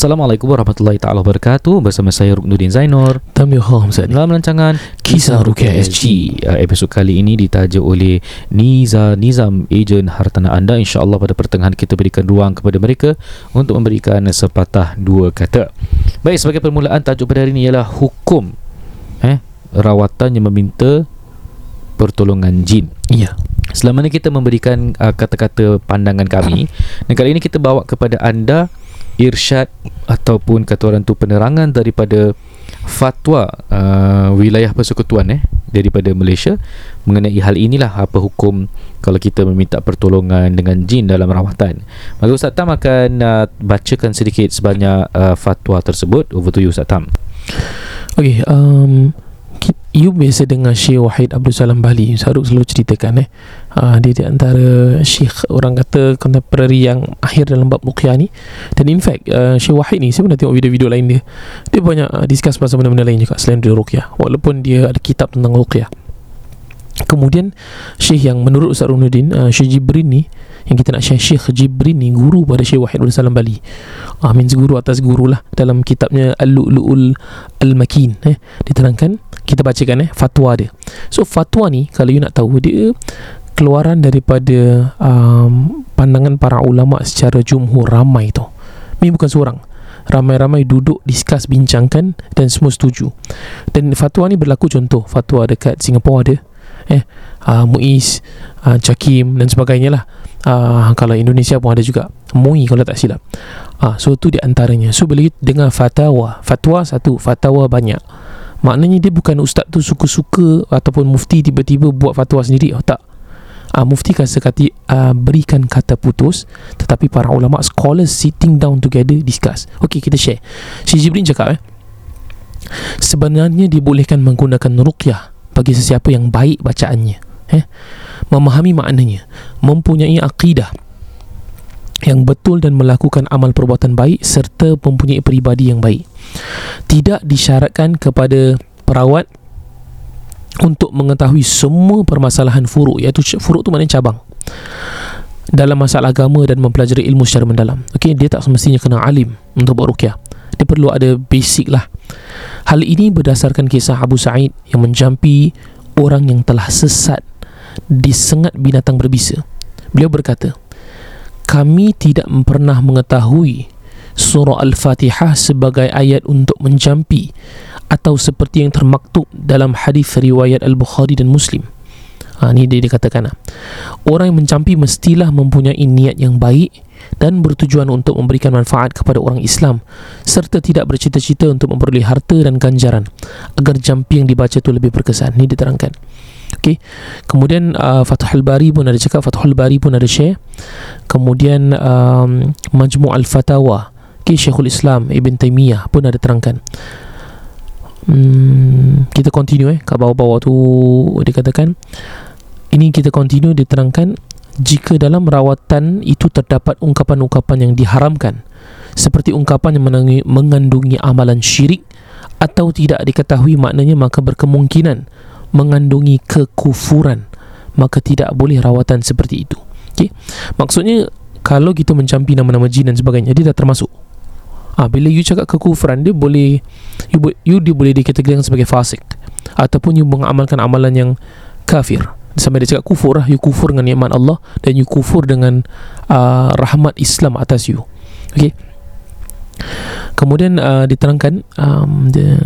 Assalamualaikum warahmatullahi taala wabarakatuh bersama saya Ruknuddin Zainur Tamil Holmes dalam rancangan Kisah Rukia SG. Uh, episod kali ini ditaja oleh Niza Nizam ejen hartanah anda insyaallah pada pertengahan kita berikan ruang kepada mereka untuk memberikan sepatah dua kata. Baik sebagai permulaan tajuk pada hari ini ialah hukum eh rawatan yang meminta pertolongan jin. Ya Selama ini kita memberikan uh, kata-kata pandangan kami dan kali ini kita bawa kepada anda irsyad ataupun kata orang tu penerangan daripada fatwa uh, wilayah persekutuan eh daripada Malaysia mengenai hal inilah apa hukum kalau kita meminta pertolongan dengan jin dalam rawatan. Maka Ustaz Tam akan uh, bacakan sedikit sebanyak uh, fatwa tersebut. Over to you Ustaz Tam. Okay um, You biasa dengar Syekh Wahid Abdul Salam Bali. Saruk selalu ceritakan eh. Uh, Dia di antara Syekh Orang kata Contemporary yang Akhir dalam bab Ruqyah ni. Dan in fact uh, Syekh Wahid ni Saya pernah tengok video-video lain dia. Dia banyak uh, Discuss pasal benda-benda lain juga Selain dari Ruqyah. Walaupun dia ada kitab tentang Ruqyah. Kemudian Syekh yang menurut Ustaz Runuddin uh, Syekh Jibrin ni Yang kita nak share Syekh Jibrin ni Guru pada Syekh Wahid Abdul Salam Bali. Uh, Means guru atas guru lah Dalam kitabnya Al-Lu'lu'ul Al-Makin eh, Diterangkan Kita bacakan eh Fatwa dia. So fatwa ni Kalau you nak tahu Dia Keluaran daripada um, Pandangan para ulama Secara jumhur Ramai tau Ini bukan seorang. Ramai-ramai duduk Discuss bincangkan Dan semua setuju. Dan fatwa ni berlaku contoh Fatwa dekat Singapura ada eh uh, Muiz uh, Jakim dan sebagainya lah. Uh, kalau Indonesia pun ada juga. MUI kalau tak silap. Uh, so tu di antaranya. So bila dengar fatwa fatwa satu fatwa banyak maknanya dia bukan ustaz tu suka-suka ataupun mufti tiba-tiba buat fatwa sendiri oh tak. Uh, mufti kan sekati uh, berikan kata putus tetapi para ulama scholars sitting down together discuss. Ok kita share. Syekh Jibrin cakap eh sebenarnya dibolehkan menggunakan ruqyah bagi sesiapa yang baik bacaannya eh memahami maknanya mempunyai akidah yang betul dan melakukan amal perbuatan baik serta mempunyai peribadi yang baik tidak disyaratkan kepada perawat untuk mengetahui semua permasalahan furuk iaitu furuk tu maknanya cabang. Dalam masalah agama dan mempelajari ilmu secara mendalam. Okey dia tak semestinya kena alim untuk buat ruqyah. Dia perlu ada basic lah. Hal ini berdasarkan kisah Abu Sa'id yang menjampi orang yang telah sesat disengat binatang berbisa. Beliau berkata, kami tidak pernah mengetahui surah Al-Fatihah sebagai ayat untuk menjampi atau seperti yang termaktub dalam hadis riwayat Al-Bukhari dan Muslim. Ha, ini dia dikatakan. Orang yang mencampi mestilah mempunyai niat yang baik dan bertujuan untuk memberikan manfaat kepada orang Islam serta tidak bercita-cita untuk memperoleh harta dan ganjaran agar jampi yang dibaca itu lebih berkesan ini diterangkan Okay. Kemudian uh, Fathul Bari pun ada cakap Fathul Bari pun ada share Kemudian um, Majmu' Al-Fatawa okay, Syekhul Islam Ibn Taymiyah pun ada terangkan hmm, Kita continue eh Kat bawah-bawah tu Dikatakan Ini kita continue diterangkan jika dalam rawatan itu terdapat ungkapan-ungkapan yang diharamkan seperti ungkapan yang menangi, mengandungi amalan syirik atau tidak diketahui maknanya maka berkemungkinan mengandungi kekufuran maka tidak boleh rawatan seperti itu okay? maksudnya kalau kita mencampi nama-nama jin dan sebagainya dia dah termasuk ha, bila you cakap kekufuran dia boleh you, you dia boleh dikategorikan sebagai fasik ataupun you mengamalkan amalan yang kafir. Sampai dia cakap kufur lah you kufur dengan nikmat Allah dan you kufur dengan uh, rahmat Islam atas you. Okay kemudian uh, diterangkan um, the,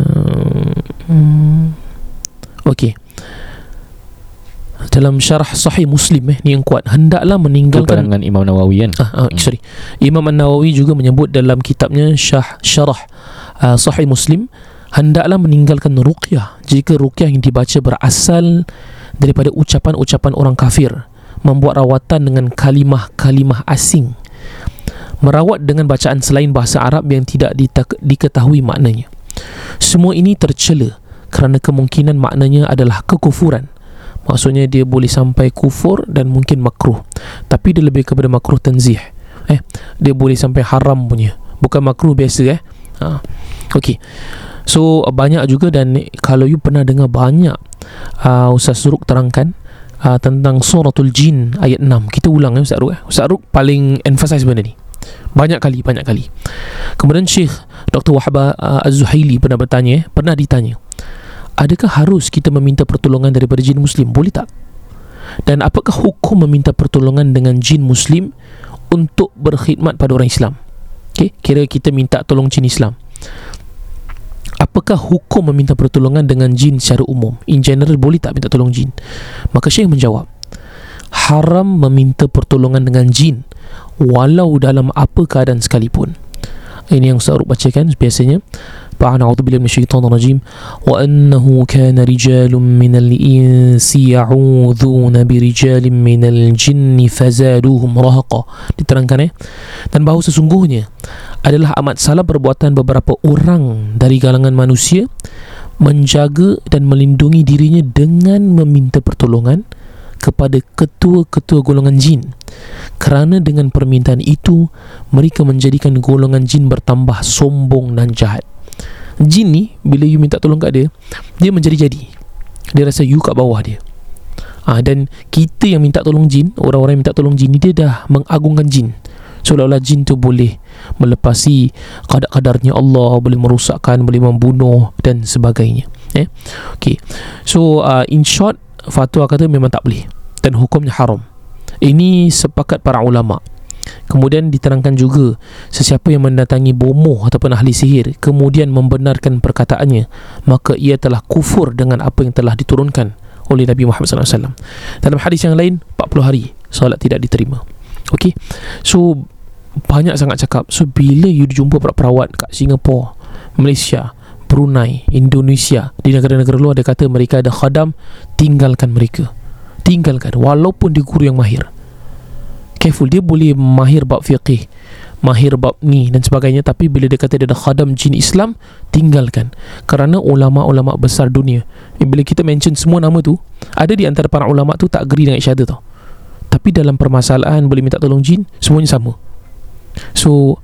um, okay dalam syarah sahih muslim eh ni yang kuat hendaklah meninggalkan pandangan Imam Nawawi kan Ah, ah, Hmm. sorry. Imam An-Nawawi juga menyebut dalam kitabnya Syah Syarah uh, Sahih Muslim hendaklah meninggalkan ruqyah jika ruqyah yang dibaca berasal daripada ucapan-ucapan orang kafir membuat rawatan dengan kalimah-kalimah asing merawat dengan bacaan selain bahasa Arab yang tidak ditak- diketahui maknanya semua ini tercela kerana kemungkinan maknanya adalah kekufuran maksudnya dia boleh sampai kufur dan mungkin makruh. Tapi dia lebih kepada makruh tanzih. Eh dia boleh sampai haram punya. Bukan makruh biasa eh. Ha. okey. So banyak juga dan kalau you pernah dengar banyak uh, Ustaz Suruk terangkan uh, tentang suratul jin ayat 6 kita ulang eh Ustaz Ruk eh. Ustaz Ruk paling emphasize benda ni. Banyak kali banyak kali. Kemudian Syekh Dr. Wahbah uh, Az-Zuhaili pernah bertanya eh, pernah ditanya adakah harus kita meminta pertolongan daripada jin muslim? Boleh tak? Dan apakah hukum meminta pertolongan dengan jin muslim untuk berkhidmat pada orang Islam? Okay? kira kita minta tolong jin Islam. Apakah hukum meminta pertolongan dengan jin secara umum? In general boleh tak minta tolong jin? Maka Syekh menjawab haram meminta pertolongan dengan jin walau dalam apa keadaan sekalipun. Ini yang Ustaz Arub bacakan biasanya فأعوذ بالله من الشيطان الرجيم وأنه كان رجال من الإنس يعوذون برجال من الجن فزادوهم رهقا diterangkan eh dan bahawa sesungguhnya adalah amat salah perbuatan beberapa orang dari kalangan manusia menjaga dan melindungi dirinya dengan meminta pertolongan kepada ketua-ketua golongan jin kerana dengan permintaan itu mereka menjadikan golongan jin bertambah sombong dan jahat jin ni bila you minta tolong kat dia dia menjadi-jadi. Dia rasa you kat bawah dia. Ah dan kita yang minta tolong jin orang-orang yang minta tolong jin ni dia dah mengagungkan jin. Seolah-olah jin tu boleh melepasi kadar-kadarnya Allah boleh merosakkan boleh membunuh dan sebagainya. Eh? Okey. So uh, in short fatwa kata memang tak boleh. Dan hukumnya haram. Ini sepakat para ulama Kemudian diterangkan juga sesiapa yang mendatangi bomoh ataupun ahli sihir kemudian membenarkan perkataannya maka ia telah kufur dengan apa yang telah diturunkan oleh Nabi Muhammad SAW. Dalam hadis yang lain 40 hari solat tidak diterima. Okey. So banyak sangat cakap. So bila you jumpa perawat kat Singapura, Malaysia, Brunei, Indonesia, di negara-negara luar dia kata mereka ada khadam, tinggalkan mereka. Tinggalkan walaupun dia guru yang mahir careful. Dia boleh mahir bab fiqih mahir bab ni dan sebagainya. Tapi bila dia kata dia ada khadam jin Islam tinggalkan. Kerana ulama-ulama besar dunia. Eh, bila kita mention semua nama tu ada di antara para ulama tu tak agree dengan other tau. Tapi dalam permasalahan boleh minta tolong jin semuanya sama. So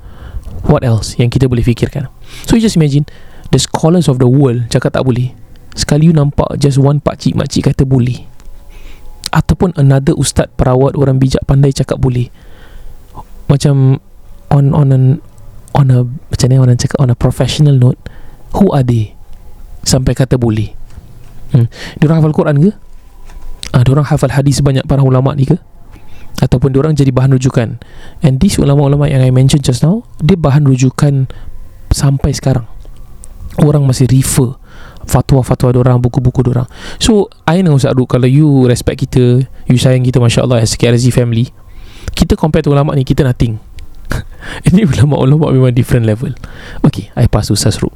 what else yang kita boleh fikirkan? So you just imagine the scholars of the world cakap tak boleh. Sekali you nampak just one pakcik makcik kata boleh ataupun another ustaz perawat orang bijak pandai cakap boleh. Macam on on an on a macam mana orang cakap on a professional note who are they? Sampai kata boleh. Hmm. diorang hafal Quran ke? Ah, diorang hafal hadis banyak para ulama ni ke? Ataupun diorang jadi bahan rujukan. And these ulama-ulama yang I mention just now dia bahan rujukan sampai sekarang. Orang masih refer fatwa-fatwa orang buku-buku orang so I know Ustaz Ruk kalau you respect kita you sayang kita Masya Allah as KRZ family kita compare to ulama ni kita nothing. Ini ulama-ulama memang different level. Okay I pass to Ustaz Ruk.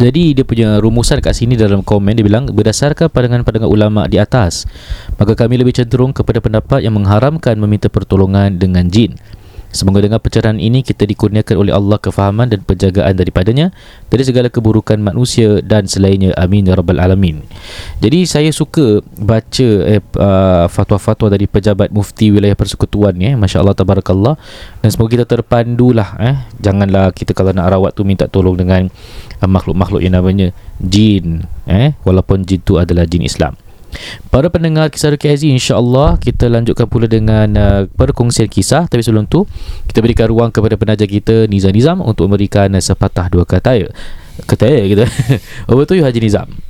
Jadi dia punya rumusan kat sini dalam komen dia bilang berdasarkan pandangan-pandangan ulama di atas maka kami lebih cenderung kepada pendapat yang mengharamkan meminta pertolongan dengan jin. Semoga dengan pencerahan ini kita dikurniakan oleh Allah kefahaman dan penjagaan daripadanya dari segala keburukan manusia dan selainnya. Amin ya rabbal alamin. Jadi saya suka baca eh, uh, fatwa-fatwa dari pejabat mufti wilayah persekutuan ni eh. Masya-Allah tabarakallah dan semoga kita terpandulah eh. Janganlah kita kalau nak rawat tu minta tolong dengan uh, makhluk-makhluk yang namanya jin eh walaupun jin tu adalah jin Islam. Para pendengar kisah Ruki Aziz InsyaAllah kita lanjutkan pula dengan uh, perkongsian kisah. Tapi sebelum tu Kita berikan ruang kepada penaja kita Nizam Nizam Untuk memberikan uh, sepatah dua kata Kata kita. Over to you Haji Nizam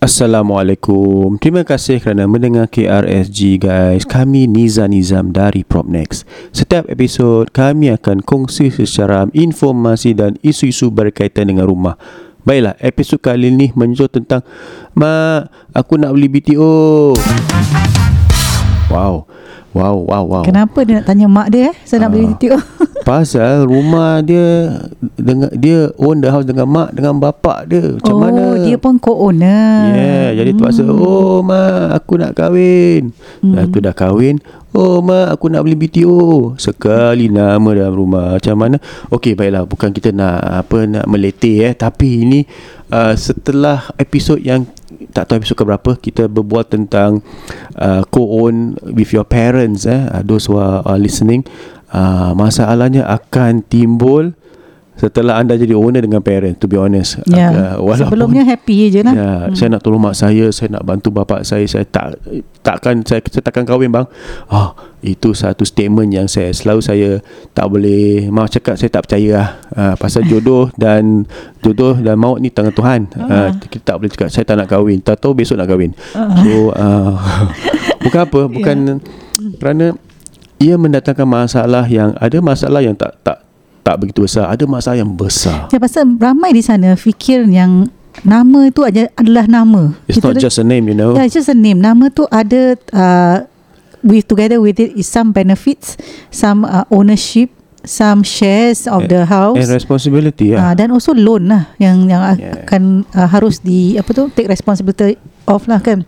Assalamualaikum. Terima kasih kerana mendengar KRSG guys. Kami Niza Nizam dari Propnex. Setiap episod kami akan kongsi secara informasi dan isu-isu berkaitan dengan rumah. Baiklah, episod kali ini menyentuh tentang Mak, aku nak beli BTO. Wow. Wow, wow, wow. Kenapa dia nak tanya mak dia eh? Saya nak beli Ah. BTO. Pasal rumah dia dengan dia own the house dengan mak dengan bapak dia. Macam oh, mana? dia pun co-owner. Yeah, jadi terpaksa oh mak aku nak kahwin. Hmm. Dah tu dah kahwin. Oh mak aku nak beli BTO. Sekali nama dalam rumah. Macam mana? Okey baiklah bukan kita nak apa nak meletih eh tapi ini uh, setelah episod yang tak tahu episod ke berapa kita berbual tentang uh, co-own with your parents eh uh, those who are, are listening uh, masalahnya akan timbul setelah anda jadi owner dengan parent to be honest Ya. uh, Sebelumnya happy je lah. Ya, hmm. saya nak tolong mak saya, saya nak bantu bapak saya, saya tak takkan saya, saya takkan kahwin bang. Ah, itu satu statement yang saya selalu saya tak boleh mau cakap saya tak percaya lah. Ah, pasal jodoh dan jodoh dan maut ni tangan Tuhan. Ah, kita tak boleh cakap saya tak nak kahwin. Tak tahu besok nak kahwin. So, ah, bukan apa, bukan kerana ia mendatangkan masalah yang ada masalah yang tak tak tak begitu besar, ada masalah yang besar. Ya, pasal ramai di sana fikir yang nama itu aja adalah nama. It's not Kita- just a name, you know. Yeah, it's just a name. Nama tu ada uh, with together with it is some benefits, some uh, ownership, some shares of the house. And responsibility ya. dan also loan lah yang yang Yeah. akan uh, harus di apa tu take responsibility of lah kan.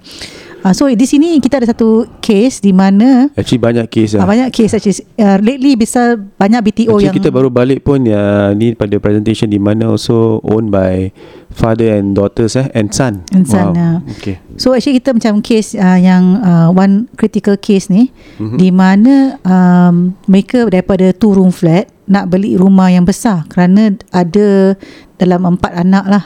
Uh, so di sini kita ada satu case di mana Actually banyak uh, lah. banyak case actually uh, lately bisa banyak BTO Actually yang kita baru balik pun ya ni pada presentation di mana also owned by father and daughters eh and son. And son, wow. ya. Okay. So actually kita macam case uh, yang uh, one critical case ni Mhm. mm-hmm. di mana um, mereka daripada two room flat nak beli rumah yang besar kerana ada dalam empat anak lah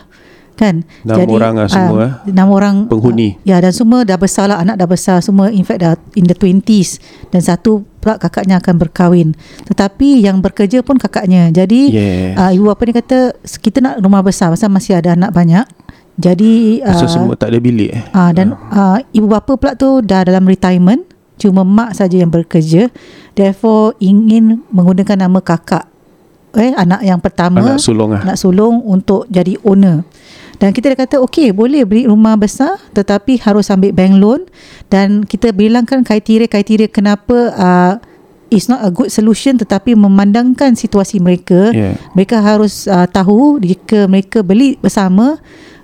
kan Enam orang lah semua, uh, enam orang Penghuni. uh, ya dan semua dah besar lah anak dah besar semua in fact dah in the 20s dan satu pula kakaknya akan berkahwin tetapi yang bekerja pun kakaknya jadi Yeah. uh, ibu bapa ni kata kita nak rumah besar pasal masih ada anak banyak jadi So uh, semua tak ada bilik eh. Ah dan uh, ibu bapa pula tu dah dalam retirement, cuma mak saja yang bekerja. Therefore ingin menggunakan nama kakak eh anak yang pertama Anak sulung lah. anak sulung untuk jadi owner. Dan kita dah kata okey boleh beli rumah besar tetapi harus ambil bank loan dan kita bilangkan kriteria-kriteria kenapa uh, it's not a good solution tetapi memandangkan situasi mereka Yeah. mereka harus uh, tahu jika mereka beli bersama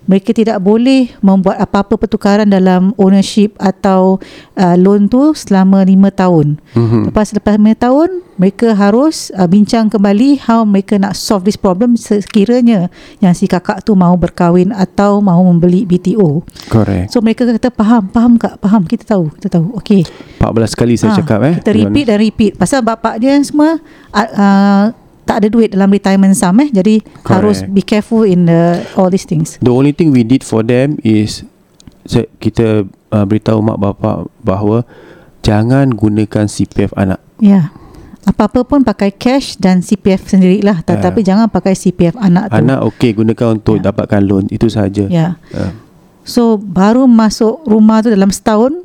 mereka tidak boleh membuat apa-apa pertukaran dalam ownership atau uh, loan tu selama 5 tahun. Mhm. Lepas lepas 5 tahun mereka harus uh, bincang kembali how mereka nak solve this problem sekiranya yang si kakak tu mau berkahwin atau mau membeli BTO. Correct. So mereka kata faham, faham kak, faham. Kita tahu, kita tahu. Okey. 14 kali saya Ah, cakap eh. Kita repeat dan repeat Pasal bapak dia semua uh, uh, Tak ada duit dalam retirement sum eh Jadi Correct. harus be careful in the, all these things The only thing we did for them is kita uh, beritahu mak bapak bahawa jangan gunakan CPF anak. Ya yeah. Apa-apa pun pakai cash dan CPF sendirilah Tetapi jangan pakai CPF anak tu Anak okey gunakan untuk Ya. dapatkan loan itu sahaja. Ya Uh, So baru masuk rumah tu dalam setahun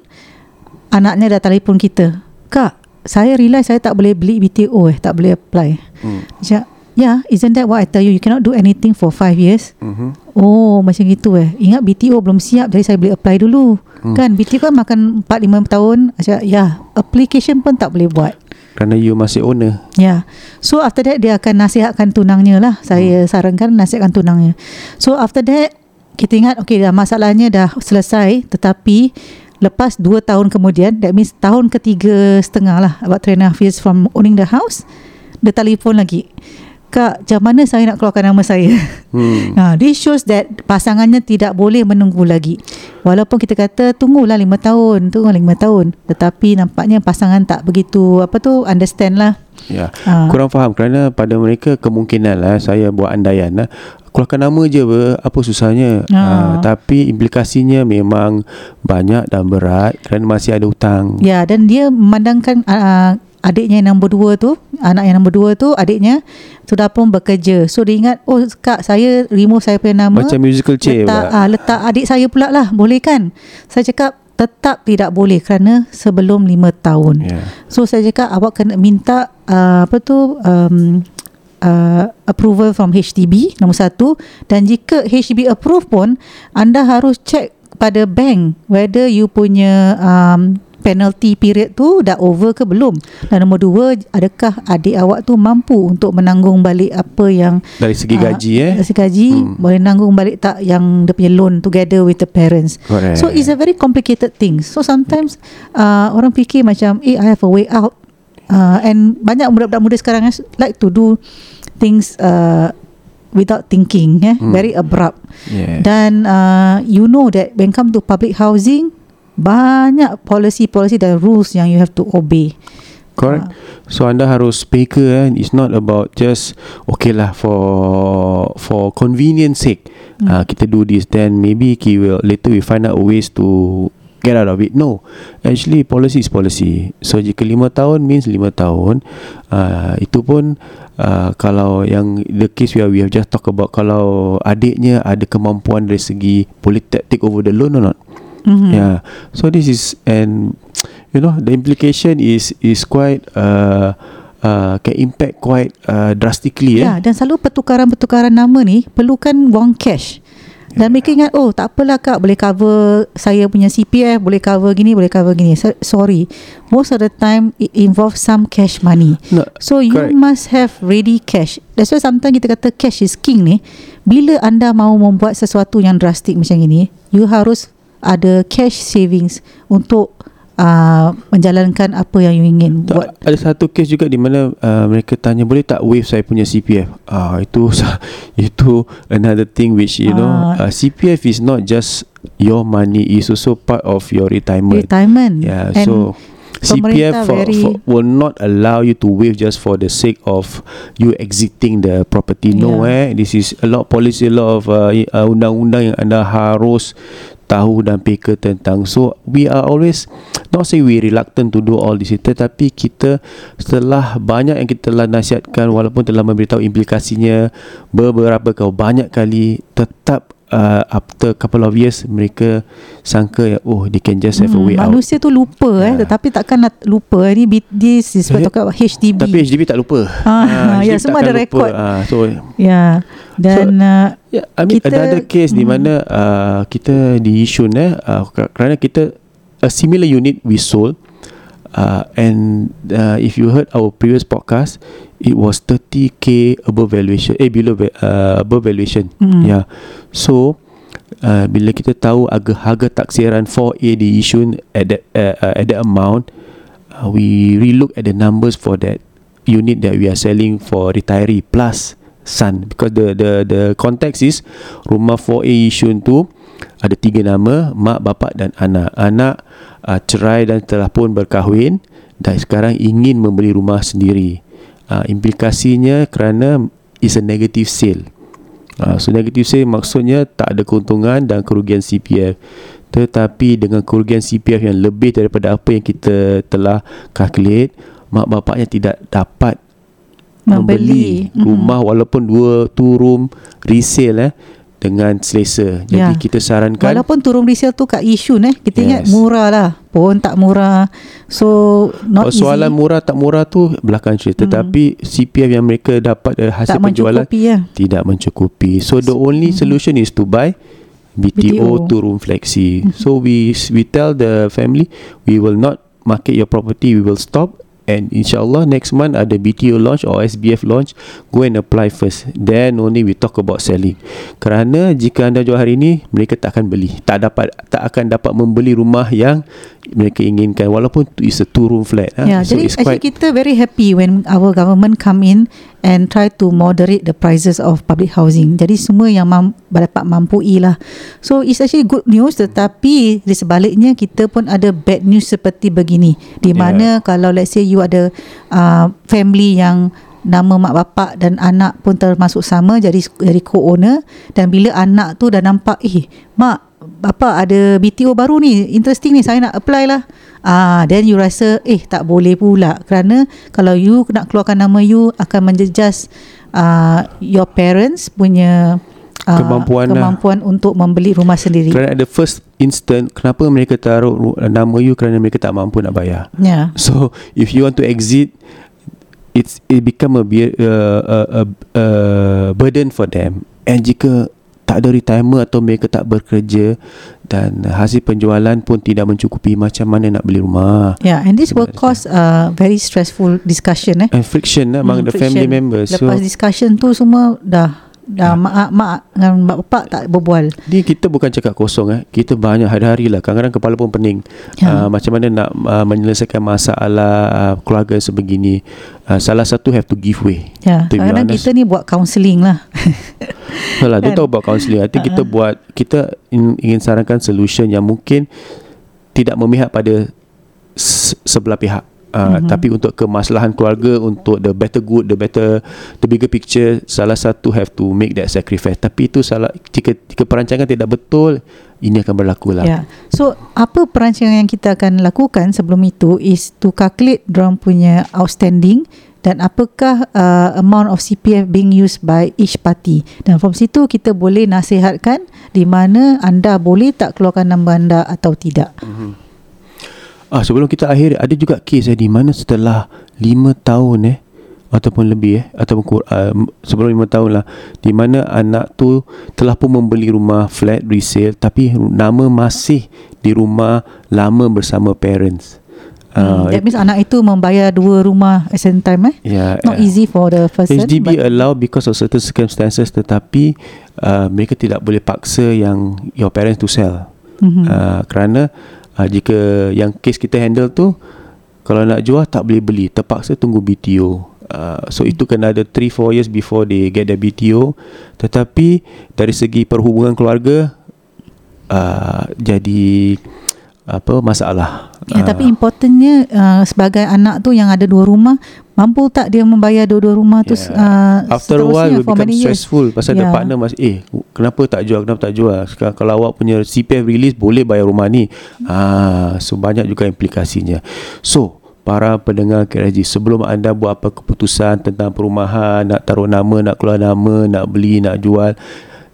Anaknya dah telefon kita Kak saya realize saya tak boleh beli BTO eh Tak boleh apply hmm. Macam Yeah, isn't that what I tell you? You cannot do anything for five years. Mhm. Oh macam gitu eh Ingat BTO belum siap Jadi saya boleh apply dulu hmm. Kan BTO kan makan 4-5 tahun Macam ya Application pun tak boleh buat Kerana you masih owner. Ya yeah. So after that Dia akan nasihatkan tunangnya lah Saya hmm. sarankan Nasihatkan tunangnya So after that Kita ingat Okay dah masalahnya dah selesai Tetapi Lepas 2 tahun kemudian That means tahun ketiga setengah lah About 3 and a half years from owning the house Dia telefon lagi Kak, macam mana saya nak keluarkan nama saya? Hmm. Ha, this shows that pasangannya tidak boleh menunggu lagi. Walaupun kita kata tunggulah lima tahun, tunggu lima tahun. Tetapi nampaknya pasangan tak begitu apa tu understand lah. Ya. Ah. Kurang faham kerana pada mereka kemungkinan lah saya buat andaian lah. Keluarkan nama je ber, apa susahnya. Ah. Ah, tapi implikasinya memang banyak dan berat kerana masih ada hutang. Ya, dan dia memandangkan uh, adiknya yang nombor dua tu, anak yang nombor dua tu, adiknya sudah pun bekerja. So dia ingat, oh kak saya remove saya punya nama. Macam musical chair letak, pula. uh, letak adik saya pula lah, boleh kan? Saya cakap tetap tidak boleh kerana sebelum lima tahun. Ya. So saya cakap awak kena minta uh, apa tu um, uh, approval from HDB nombor satu dan jika HDB approve pun anda harus check pada bank whether you punya um, penalty period tu dah over ke belum dan nombor dua adakah adik awak tu mampu untuk menanggung balik apa yang Dari segi ah, gaji eh. dari segi gaji Hmm. boleh nanggung balik tak yang dia punya loan together with the parents Correct. So it's a very complicated thing. So sometimes uh, orang fikir macam, eh, I have a way out. Uh, and banyak budak-budak muda sekarang eh, like to do things uh, without thinking, eh, Hmm. very abrupt. Yeah. Dan uh, you know that when come to public housing, banyak policy-policy dan rules yang you have to obey. Correct. So anda harus peka kan. It's not about just okay lah for for convenience sake. Hmm. Uh, kita do this then maybe we will later we find out ways to get out of it. No. Actually policy is policy. So jika lima tahun means lima tahun. Uh, itu pun uh, kalau yang the case where we have just talk about kalau adiknya ada kemampuan dari segi boleh ta- take over the loan or not. Mm-hmm. Yeah. So this is and you know the implication is is quite uh, uh, can impact quite uh, drastically. Ya, Eh? dan selalu pertukaran-pertukaran nama ni perlukan wang cash. Dan mereka ingat, oh tak apalah kak, boleh cover saya punya CPF, boleh cover gini, boleh cover gini. So, sorry, most of the time it involves some cash money. No, So you correct. must have ready cash. That's why sometimes kita kata cash is king ni. Bila anda mau membuat sesuatu yang drastik macam ini, you harus ada cash savings untuk uh, menjalankan apa yang you ingin Tak, buat. ada satu case juga di mana uh, mereka tanya boleh tak waive saya punya CPF. Ah itu itu another thing which you know Ah. uh, CPF is not just your money is also part of your retirement. Retirement. Yeah, And so CPF for, for, will not allow you to waive just for the sake of you exiting the property. No, Yeah. eh. This is a lot of policy, a lot of uh, uh, undang-undang yang anda harus tahu dan peka tentang. So we are always not say we reluctant to do all this, tetapi kita setelah banyak yang kita telah nasihatkan walaupun telah memberitahu implikasinya beberapa kali banyak kali tetap uh, after couple of years mereka sangka yang oh they can just have a Hmm, way out. manusia tu lupa eh Yeah. tetapi takkan nak lupa ni this is what Eh, talk about HDB. Tapi HDB tak lupa. Ah, ya, HDB semua ada rekod. Ah, so ya dan uh, Yeah, I mean Kita- another case di Hmm. mana uh, kita di Yishun eh uh, ker- kerana kita a similar unit we sold uh, and uh, if you heard our previous podcast it was 30k above valuation eh below uh, above valuation. Hmm. yeah. So uh, bila kita tahu harga harga taksiran 4A di Yishun at that uh, uh, at that amount uh, we relook at the numbers for that unit that we are selling for retiree plus son because the the the context is rumah 4A Yishun tu ada tiga nama mak bapak dan anak. Anak uh, cerai dan telah pun berkahwin dan sekarang ingin membeli rumah sendiri. Uh, implikasinya kerana is a negative sale. Uh, so negative sale maksudnya tak ada keuntungan dan kerugian CPF tetapi dengan kerugian CPF yang lebih daripada apa yang kita telah calculate mak bapaknya tidak dapat membeli Membeli. rumah walaupun dua two room resale eh dengan selesa. Jadi Ya. kita sarankan walaupun turun resale tu kat Yishun eh kita ingat Yes. murah lah pun tak murah so not soalan easy murah tak murah tu belakang cerita Hmm. tetapi CPF yang mereka dapat dari hasil tak penjualan mencukupi ya tidak mencukupi. So the only Hmm. solution is to buy BTO, BTO. two room flexi. Mhm. So we we tell the family we will not market your property. We will stop and insyaallah next month ada BTO launch or SBF launch go and apply first. Then only we talk about selling. Kerana jika anda jual hari ini mereka tak akan beli. Tak dapat tak akan dapat membeli rumah yang mereka inginkan. Walaupun it's a two room flat ha. Ya, so jadi it's actually quite kita very happy when our government come in and try to moderate the prices of public housing. Jadi semua yang mam, dapat mampui lah. So it's actually good news tetapi di sebaliknya kita pun ada bad news seperti begini. Di mana yeah. kalau let's say you ada uh, family yang nama mak bapak dan anak pun termasuk sama jadi jadi co-owner dan bila anak tu dah nampak eh mak apa ada BTO baru ni interesting ni saya nak apply lah ah then you rasa eh tak boleh pula. Kerana kalau you nak keluarkan nama you akan menjejas uh, your parents punya uh, Kemampuan lah. kemampuan untuk membeli rumah sendiri. Kerana at the first instant Kenapa mereka taruh ru- nama you Kerana mereka tak mampu nak bayar? Yeah So if you want to exit It's it become a, uh, a, a, a burden for them. And jika tak ada retirement atau mereka tak bekerja dan hasil penjualan pun tidak mencukupi macam mana nak beli rumah. Yeah and this will cause a very stressful discussion eh? And friction lah among Hmm, the family friction. members. So Lepas discussion tu semua dah dah mak mak dengan mak bapak tak berbual. Ni kita bukan cakap kosong eh. Kita banyak hari-hari lah. Kadang-kadang kepala pun pening. Ya. Uh, macam mana nak uh, menyelesaikan masalah uh, keluarga sebegini. Uh, salah satu have to give way. Ya, kadang-kadang kita ni buat counselling lah. Lah, don't Kan? talk about counselling. I think kita buat kita in, ingin sarankan solution yang mungkin tidak memihak pada se- sebelah pihak. Uh, mm-hmm. tapi untuk kemaslahan keluarga untuk the better good the better the bigger picture salah satu have to make that sacrifice tapi itu salah jika, jika perancangan tidak betul ini akan berlaku lah Ya. So apa perancangan yang kita akan lakukan sebelum itu is to calculate dorang punya outstanding dan apakah uh, amount of CPF being used by each party. Dan from situ kita boleh nasihatkan di mana anda boleh tak keluarkan nama anda atau tidak. Ah sebelum kita akhir ada juga kes eh di mana setelah 5 tahun eh ataupun lebih eh ataupun uh, sebelum 5 tahun lah di mana anak tu telah pun membeli rumah flat resale tapi nama masih di rumah lama bersama parents. Hmm, Uh, that means anak itu membayar dua rumah at the same time eh. yeah, Not easy for the person. HDB but- allow because of certain circumstances tetapi uh, mereka tidak boleh paksa yang your parents to sell. Mhm. Uh, kerana uh, jika yang kes kita handle tu kalau nak jual tak boleh beli terpaksa tunggu BTO. Uh, so itu kena ada 3 4 years before they get the BTO tetapi dari segi perhubungan keluarga uh, jadi apa masalah. Ya, tapi importantnya uh, sebagai anak tu yang ada dua rumah, mampu tak dia membayar dua-dua rumah tu Yeah. uh, After a while will become years? stressful Pasal yeah. Yeah. the partner masih Eh kenapa tak jual Kenapa tak jual Sekarang kalau awak punya CPF release Boleh bayar rumah ni ah, So banyak juga implikasinya So Para pendengar KRG Sebelum anda buat apa keputusan Tentang perumahan Nak taruh nama Nak keluar nama Nak beli Nak jual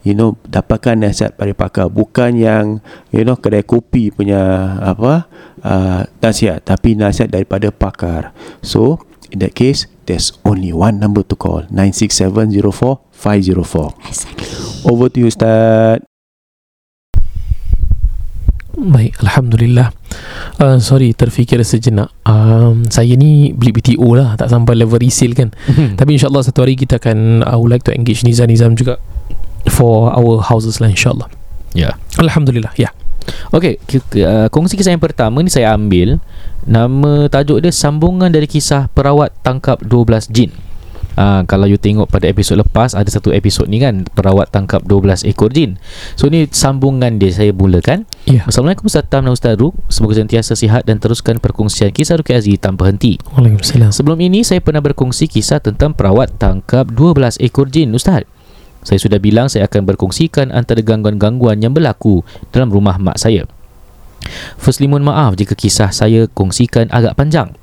You know Dapatkan nasihat dari pakar Bukan yang You know Kedai kopi punya Apa uh, Nasihat Tapi nasihat daripada pakar So In that case, there's only one number to call 96704-504. Over to you, Ustaz. Baik, Alhamdulillah. Uh, Sorry, terfikir sejenak. Um, Saya ni beli BTO lah Tak sampai level resale kan. Tapi insyaAllah satu hari kita akan I would like to engage Nizam-Nizam juga For our houses lah insyaAllah. Ya. Alhamdulillah, ya Okey, uh, kongsi kisah yang pertama ni saya ambil nama tajuk dia sambungan dari kisah perawat tangkap 12 jin. Uh, kalau you tengok pada episod lepas ada satu episod ni kan perawat tangkap 12 ekor jin. So ni sambungan dia saya mulakan. Ya, Assalamualaikum Ustaz Tam dan Ustaz Ruk. Semoga sentiasa sihat dan teruskan perkongsian kisah Ruki Aziz tanpa henti. Waalaikumsalam Sebelum ini saya pernah berkongsi kisah tentang perawat tangkap 12 ekor jin Ustaz. Saya sudah bilang saya akan berkongsikan antara gangguan-gangguan yang berlaku dalam rumah mak saya. Firstly mohon maaf jika kisah saya kongsikan agak panjang.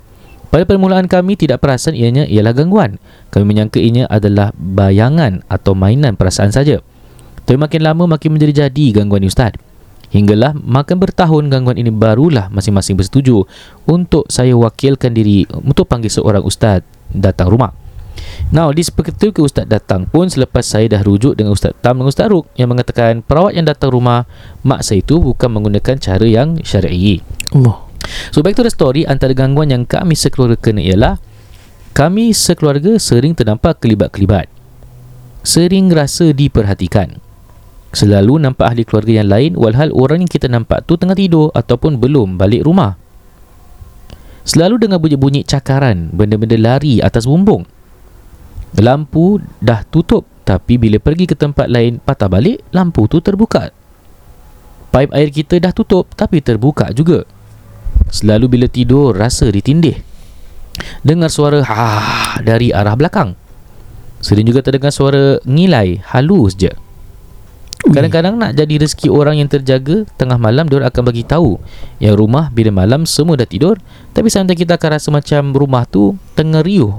Pada permulaan kami tidak perasan ianya ialah gangguan. Kami menyangka ianya adalah bayangan atau mainan perasaan saja. Tapi makin lama makin menjadi-jadi gangguan ini Ustaz. Hinggalah makan bertahun gangguan ini barulah masing-masing bersetuju untuk saya wakilkan diri untuk panggil seorang ustaz datang rumah. Now, di seketika ustaz datang pun selepas saya dah rujuk dengan ustaz Tam dan ustaz Ruk yang mengatakan perawat yang datang rumah mak saya itu bukan menggunakan cara yang syar'i. Allah. So back to the story Antara gangguan yang kami sekeluarga kena ialah Kami sekeluarga sering ternampak kelibat-kelibat. Sering rasa diperhatikan. Selalu nampak ahli keluarga yang lain Walhal orang yang kita nampak tu tengah tidur Ataupun belum balik rumah. Selalu dengar bunyi-bunyi cakaran Benda-benda lari atas bumbung Lampu dah tutup tapi bila pergi ke tempat lain patah balik lampu tu terbuka. Paip air kita dah tutup tapi terbuka juga. Selalu bila tidur rasa ditindih. Dengar suara ha dari arah belakang. Sering juga terdengar suara ngilai halus je. Kadang-kadang nak jadi rezeki orang yang terjaga Tengah malam diorang akan bagi tahu Yang rumah bila malam semua dah tidur Tapi sometimes kita akan rasa macam rumah tu Tengah riuh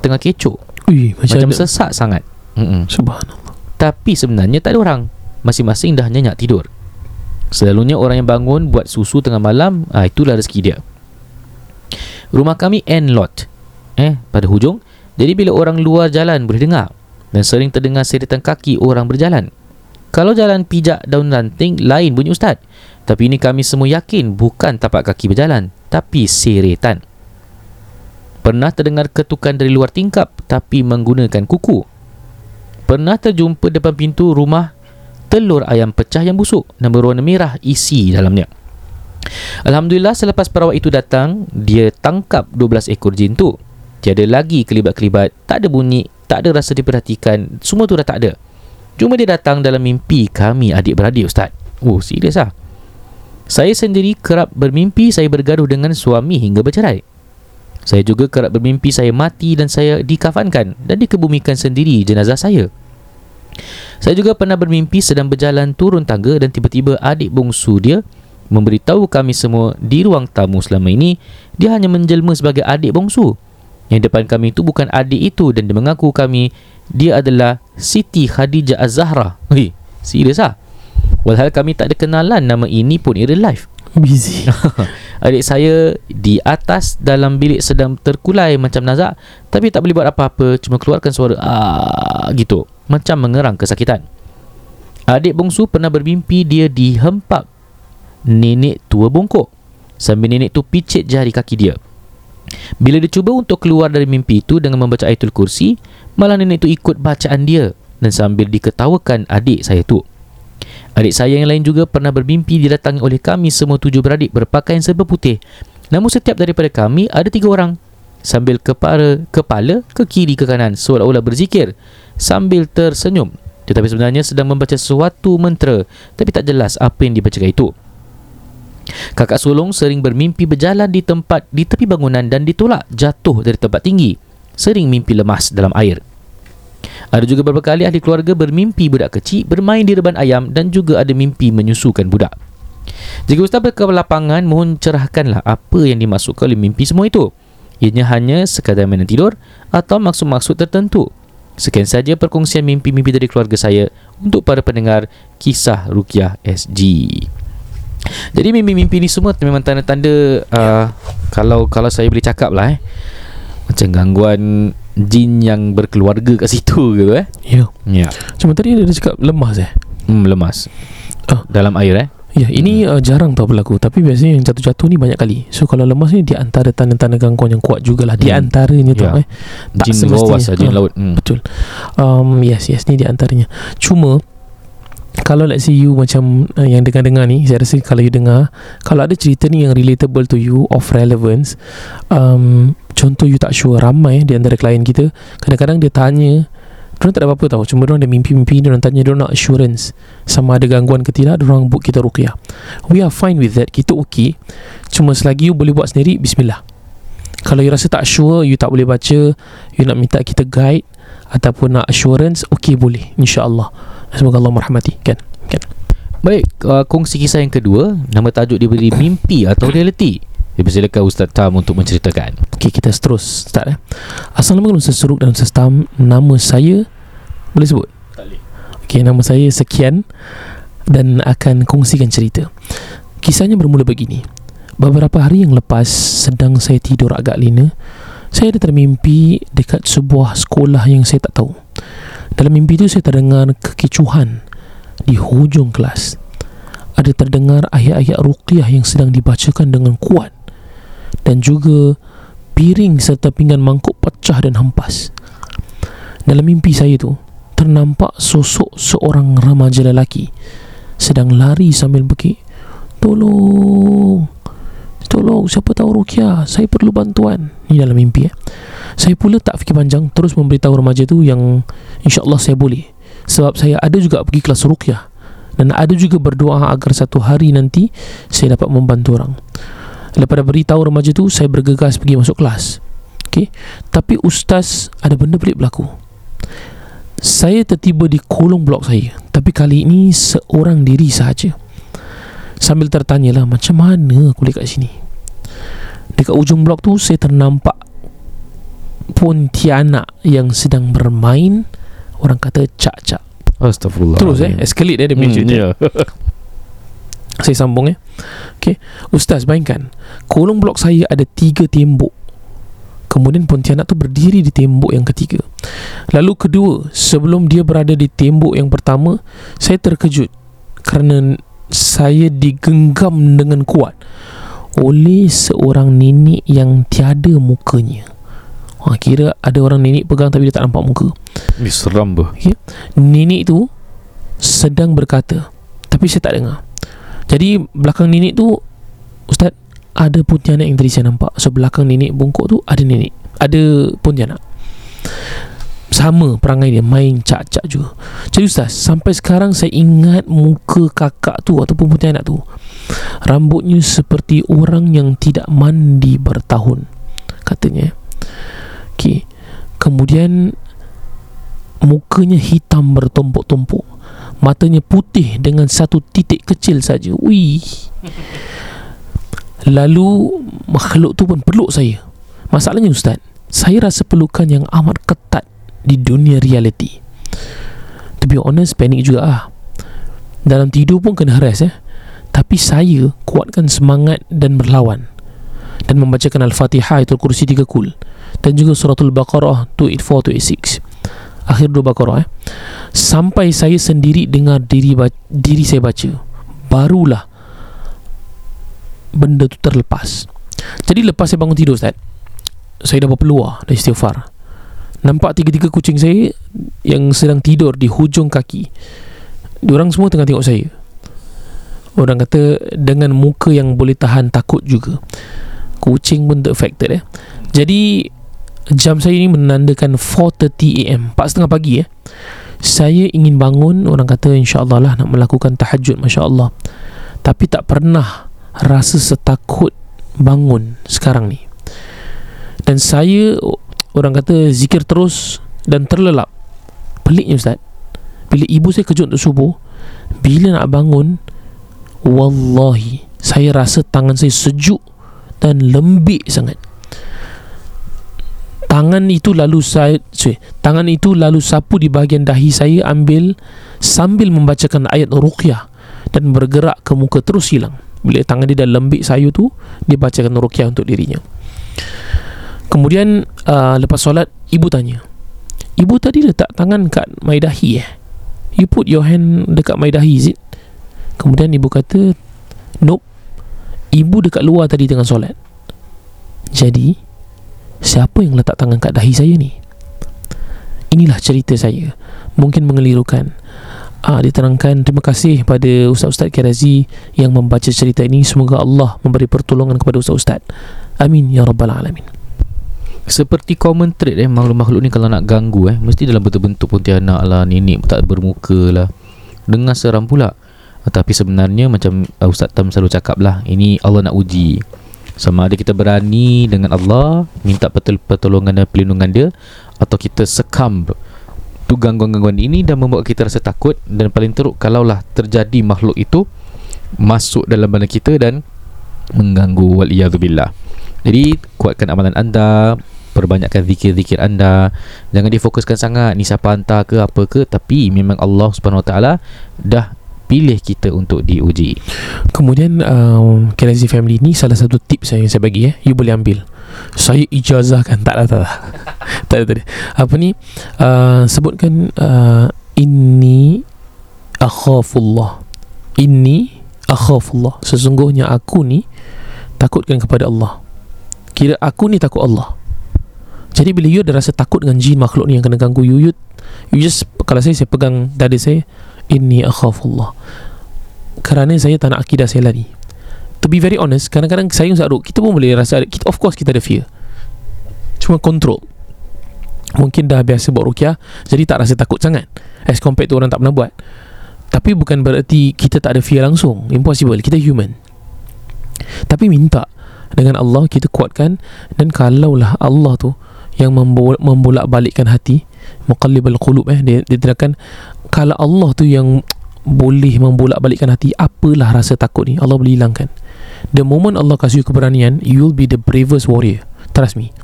Tengah kecoh Ui, macam, Macam ada. sesak sangat. Mm-mm. Subhanallah. Tapi sebenarnya tak ada orang. Masing-masing dah nyenyak tidur. Selalunya orang yang bangun Buat susu tengah malam ah, Itulah rezeki dia. Rumah kami end lot. Eh, pada hujung. Jadi bila orang luar jalan boleh dengar. Dan sering terdengar seritan kaki orang berjalan. Kalau jalan pijak daun ranting Lain bunyi ustaz. Tapi ini kami semua yakin Bukan tapak kaki berjalan Tapi seretan Pernah terdengar ketukan dari luar tingkap Tapi menggunakan kuku Pernah terjumpa depan pintu rumah telur ayam pecah yang busuk dan berwarna merah isi dalamnya. Alhamdulillah selepas perawat itu datang, dia tangkap 12 ekor jin tu. Tiada lagi kelibat-kelibat, tak ada bunyi, tak ada rasa diperhatikan, semua tu dah tak ada. Cuma dia datang dalam mimpi kami adik-beradik ustaz. Oh, serius ah. Saya sendiri kerap bermimpi saya bergaduh dengan suami hingga bercerai. Saya juga kerap bermimpi saya mati dan saya dikafankan dan dikebumikan sendiri jenazah saya. Saya juga pernah bermimpi sedang berjalan turun tangga dan tiba-tiba adik bongsu dia memberitahu kami semua di ruang tamu selama ini dia hanya menjelma sebagai adik bongsu. Yang depan kami itu bukan adik itu dan dia mengaku kami dia adalah Siti Khadijah Az-Zahra. Hei, serius ah? Walhal kami tak ada kenalan nama ini pun in real life. Busy. Adik saya di atas dalam bilik sedang terkulai macam nazak tapi tak boleh buat apa-apa cuma keluarkan suara ah gitu macam mengerang kesakitan. Adik bongsu pernah bermimpi dia dihempap nenek tua bongkok sambil nenek tu picit jari kaki dia. Bila dia cuba untuk keluar dari mimpi itu dengan membaca ayatul kursi, malah nenek tu ikut bacaan dia dan sambil diketawakan adik saya tu. Adik saya yang lain juga pernah bermimpi didatangi oleh kami semua tujuh beradik berpakaian serba putih. Namun setiap daripada kami ada tiga orang. Sambil kepala, kepala ke kiri ke kanan seolah-olah berzikir sambil tersenyum. Tetapi sebenarnya sedang membaca sesuatu mentera tapi tak jelas apa yang dibacakan itu. Kakak sulung sering bermimpi berjalan di tempat di tepi bangunan dan ditolak jatuh dari tempat tinggi. Sering mimpi lemas dalam air. Ada juga beberapa kali ahli keluarga bermimpi budak kecil bermain di reban ayam dan juga ada mimpi menyusukan budak. Jika Ustaz ke lapangan, mohon cerahkanlah apa yang dimasukkan oleh mimpi semua itu. Ianya hanya sekadar main tidur atau maksud-maksud tertentu. Sekian saja perkongsian mimpi-mimpi dari keluarga saya untuk para pendengar kisah Rukiah SG. Jadi mimpi-mimpi ni semua memang tanda-tanda uh, kalau kalau saya boleh cakap lah eh macam gangguan jin yang berkeluarga kat situ ke eh. Ya. Ya. Cuma tadi dia cakap lemas eh. Hmm, lemas. Ah. Dalam air eh. Ya, ini uh, jarang tau berlaku Tapi biasanya yang jatuh-jatuh ni banyak kali So kalau lemas ni di antara tanda-tanda gangguan yang kuat jugalah Di Hmm. antaranya Ya. tau eh Tak Jin semestinya. saja jin Ah, laut. Hmm. Betul um, Yes, yes ni di antaranya Cuma kalau let's say you macam uh, yang dengar-dengar ni Saya rasa kalau you dengar Kalau ada cerita ni yang relatable to you Of relevance um, Contoh you tak sure Ramai di antara klien kita Kadang-kadang dia tanya Diorang tak ada apa-apa tau. Cuma diorang ada mimpi-mimpi Diorang tanya Diorang nak assurance Sama ada gangguan ke tidak Diorang book kita ruqyah. We are fine with that Kita okay. Cuma selagi you boleh buat sendiri Bismillah. Kalau you rasa tak sure You tak boleh baca You nak minta kita guide Ataupun nak assurance Okay boleh InsyaAllah Semoga Allah merahmati. Kan? Kan? Baik, uh, kongsi kisah yang kedua. Nama tajuk diberi mimpi atau reality Dipersilakan Ustaz Tam untuk menceritakan. Okay kita terus Start eh. Assalamualaikum Ustaz Suruk dan Ustaz Tam. Nama saya Boleh sebut? Okay nama saya sekian Dan akan kongsikan cerita. Kisahnya bermula begini. Beberapa hari yang lepas Sedang saya tidur agak lena Saya ada termimpi Dekat sebuah sekolah yang saya tak tahu Dalam mimpi itu saya terdengar kekecuhan Di hujung kelas Ada terdengar ayat-ayat ruqyah yang sedang dibacakan dengan kuat Dan juga piring serta pinggan mangkuk pecah dan hampas. Dalam mimpi saya tu, ternampak sosok seorang remaja lelaki sedang lari sambil bekik. Tolong. Tolong siapa tahu Rukia, saya perlu bantuan. Ni dalam mimpi eh. Saya pula tak fikir panjang Terus memberitahu remaja tu yang InsyaAllah saya boleh. Sebab saya ada juga pergi kelas ruqyah. Dan ada juga berdoa agar satu hari nanti Saya dapat membantu orang. Lepas beritahu remaja tu Saya bergegas pergi masuk kelas. Okay? Tapi ustaz ada benda pelik berlaku. Saya tertiba di kolong blok saya. Tapi kali ini seorang diri sahaja. Sambil tertanya lah Macam mana aku boleh kat sini? Dekat ujung blok tu Saya ternampak Pontianak Yang sedang bermain Orang kata cak-cak. Astagfirullah Terus eh Escalate eh dia punya hmm, cerita. yeah. Saya sambung eh. Okay Ustaz bayangkan. Kolong blok saya ada tiga tembok. Kemudian Pontianak tu berdiri di tembok yang ketiga. Lalu kedua Sebelum dia berada di tembok yang pertama Saya terkejut Kerana saya digenggam dengan kuat Oleh seorang nenek yang tiada mukanya Ha, kira ada orang nenek pegang tapi dia tak nampak muka. Ni seram ber. Nenek tu sedang berkata Tapi saya tak dengar. Jadi belakang nenek tu Ustaz Ada pontianak yang tadi saya nampak. So belakang nenek bungkuk tu Ada nenek. Ada pontianak. Sama perangai dia Main cak-cak juga. Jadi Ustaz Sampai sekarang saya ingat Muka kakak tu Ataupun pontianak tu Rambutnya seperti orang yang tidak mandi bertahun Katanya Okay Kemudian Mukanya hitam bertumpuk-tumpuk Matanya putih dengan satu titik kecil saja. Wih. Lalu makhluk tu pun peluk saya. Masalahnya ustaz, saya rasa pelukan yang amat ketat di dunia reality. To be honest, panik juga ah. Dalam tidur pun kena harass eh. Tapi saya kuatkan semangat dan berlawan dan membacakan Al-Fatihah itu kursi tiga kul dan juga suratul Baqarah 284 286 akhir dua Baqarah eh. sampai saya sendiri dengar diri diri saya baca barulah benda tu terlepas. Jadi lepas saya bangun tidur Ustaz saya dah berpeluar dari istighfar. Nampak tiga-tiga kucing saya yang sedang tidur di hujung kaki. Diorang semua tengah tengok saya. Orang kata dengan muka yang boleh tahan takut juga. Kucing pun affected eh. Jadi jam saya ni menandakan 4.30am 4.30 pagi eh. Saya ingin bangun Orang kata insyaAllah lah nak melakukan tahajud Masya Allah Tapi tak pernah rasa setakut bangun sekarang ni. Dan saya Orang kata zikir terus Dan terlelap. Peliknya Ustaz. Bila ibu saya kejut untuk subuh Bila nak bangun Wallahi Saya rasa tangan saya sejuk Dan lembik sangat Tangan itu lalu saya sorry, Tangan itu lalu sapu di bahagian dahi saya Ambil Sambil membacakan ayat ruqyah Dan bergerak ke muka terus hilang. Bila tangan dia dah lembik saya tu Dia bacakan ruqyah untuk dirinya. Kemudian uh, Lepas solat Ibu tanya Ibu tadi letak tangan kat my dahi eh? You put your hand dekat my dahi is it? Kemudian ibu kata Nope. Ibu dekat luar tadi tengah solat. Jadi Siapa yang letak tangan kat dahi saya ni? Inilah cerita saya. Mungkin mengelirukan. Ah, diterangkan terima kasih pada Ustaz-Ustaz Kirazi yang membaca cerita ini. Semoga Allah memberi pertolongan kepada Ustaz-Ustaz. Amin ya rabbal alamin. Seperti common trait eh Makhluk-makhluk ni kalau nak ganggu eh Mesti dalam bentuk-bentuk pontianak lah Nenek tak bermuka lah. Dengar seram pula. Tapi sebenarnya macam uh, Ustaz Tam selalu cakap lah Ini Allah nak uji Sama ada kita berani dengan Allah Minta pertolongan dan pelindungan dia Atau kita sekam tu gangguan-gangguan ini Dan membuat kita rasa takut Dan paling teruk Kalaulah terjadi makhluk itu Masuk dalam badan kita dan Mengganggu Waliyahzubillah Jadi kuatkan amalan anda perbanyakkan zikir-zikir anda. Jangan difokuskan sangat ni siapa hantar ke apa ke tapi memang Allah Taala dah pilih kita untuk diuji. Kemudian um, Kelazi Family ni salah satu tips yang saya bagi eh you boleh ambil. Saya ijazahkan. Tak ada tak ada tak ada, apa ni? Uh, sebutkan uh, inni akhafullah. Inni akhafullah. Sesungguhnya aku ni takutkan kepada Allah. Kira aku ni takut Allah. Jadi bila you ada rasa takut dengan jin makhluk ni yang kena ganggu you, you, you just kalau saya saya pegang dada saya inni akhafullah. Kerana saya tak nak akidah saya lari. To be very honest, kadang-kadang saya Ustaz Ruk, kita pun boleh rasa kita of course kita ada fear. Cuma control. mungkin dah biasa buat rukyah jadi tak rasa takut sangat as compared to orang tak pernah buat tapi bukan bererti kita tak ada fear langsung impossible kita human tapi minta dengan Allah kita kuatkan dan kalaulah Allah tu yang membolak, membolak balikkan hati muqallibal qulub eh dia, dia terangkan kalau Allah tu yang boleh membolak balikkan hati apalah rasa takut ni? Allah boleh hilangkan. The moment Allah kasih you keberanian you will be the bravest warrior. Trust me.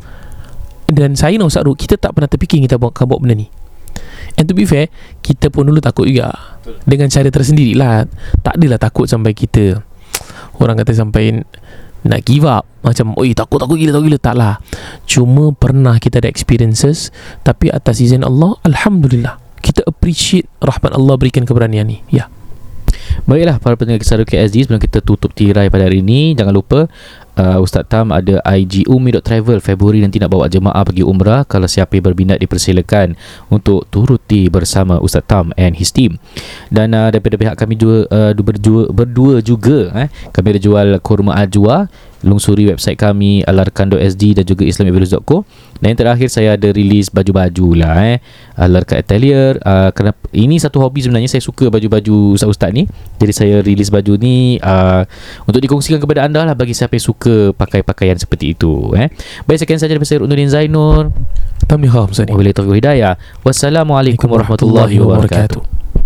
Dan saya nak Ustaz Ruk kita tak pernah terfikir kita buat, buat benda ni. And to be fair kita pun dulu takut juga. Dengan cara tersendiri lah tak adalah takut sampai kita orang kata sampai nak give up. Macam oi takut takut gila takut gila. Tak lah. Cuma pernah kita ada experiences tapi atas izin Allah Alhamdulillah kita appreciate rahmat Allah berikan keberanian ni. Ya. Baiklah para pendengar kisah KSD sebelum kita tutup tirai pada hari ini jangan lupa uh, Ustaz Tam ada IG Umi.travel Februari nanti nak bawa jemaah pergi umrah kalau siapa yang berminat dipersilakan untuk turuti bersama Ustaz Tam and his team. Dan uh, daripada pihak kami juga uh, berdua, berdua juga eh, kami ada jual kurma ajwa. Lungsuri website kami alarkan.sg dan juga islamivirus.co dan yang terakhir saya ada release baju-baju lah eh. Alarkan atelier uh, kenapa ini satu hobi sebenarnya. Saya suka baju-baju ustaz-ustaz ni. Jadi saya release baju ni uh, untuk dikongsikan kepada anda lah bagi siapa yang suka pakai pakaian seperti itu eh baik sekian saja daripada saya Ruknuddin Zainur Tamliha Hamzani Wabillahi taufiq hidayah. Wassalamualaikum warahmatullahi wabarakatuh.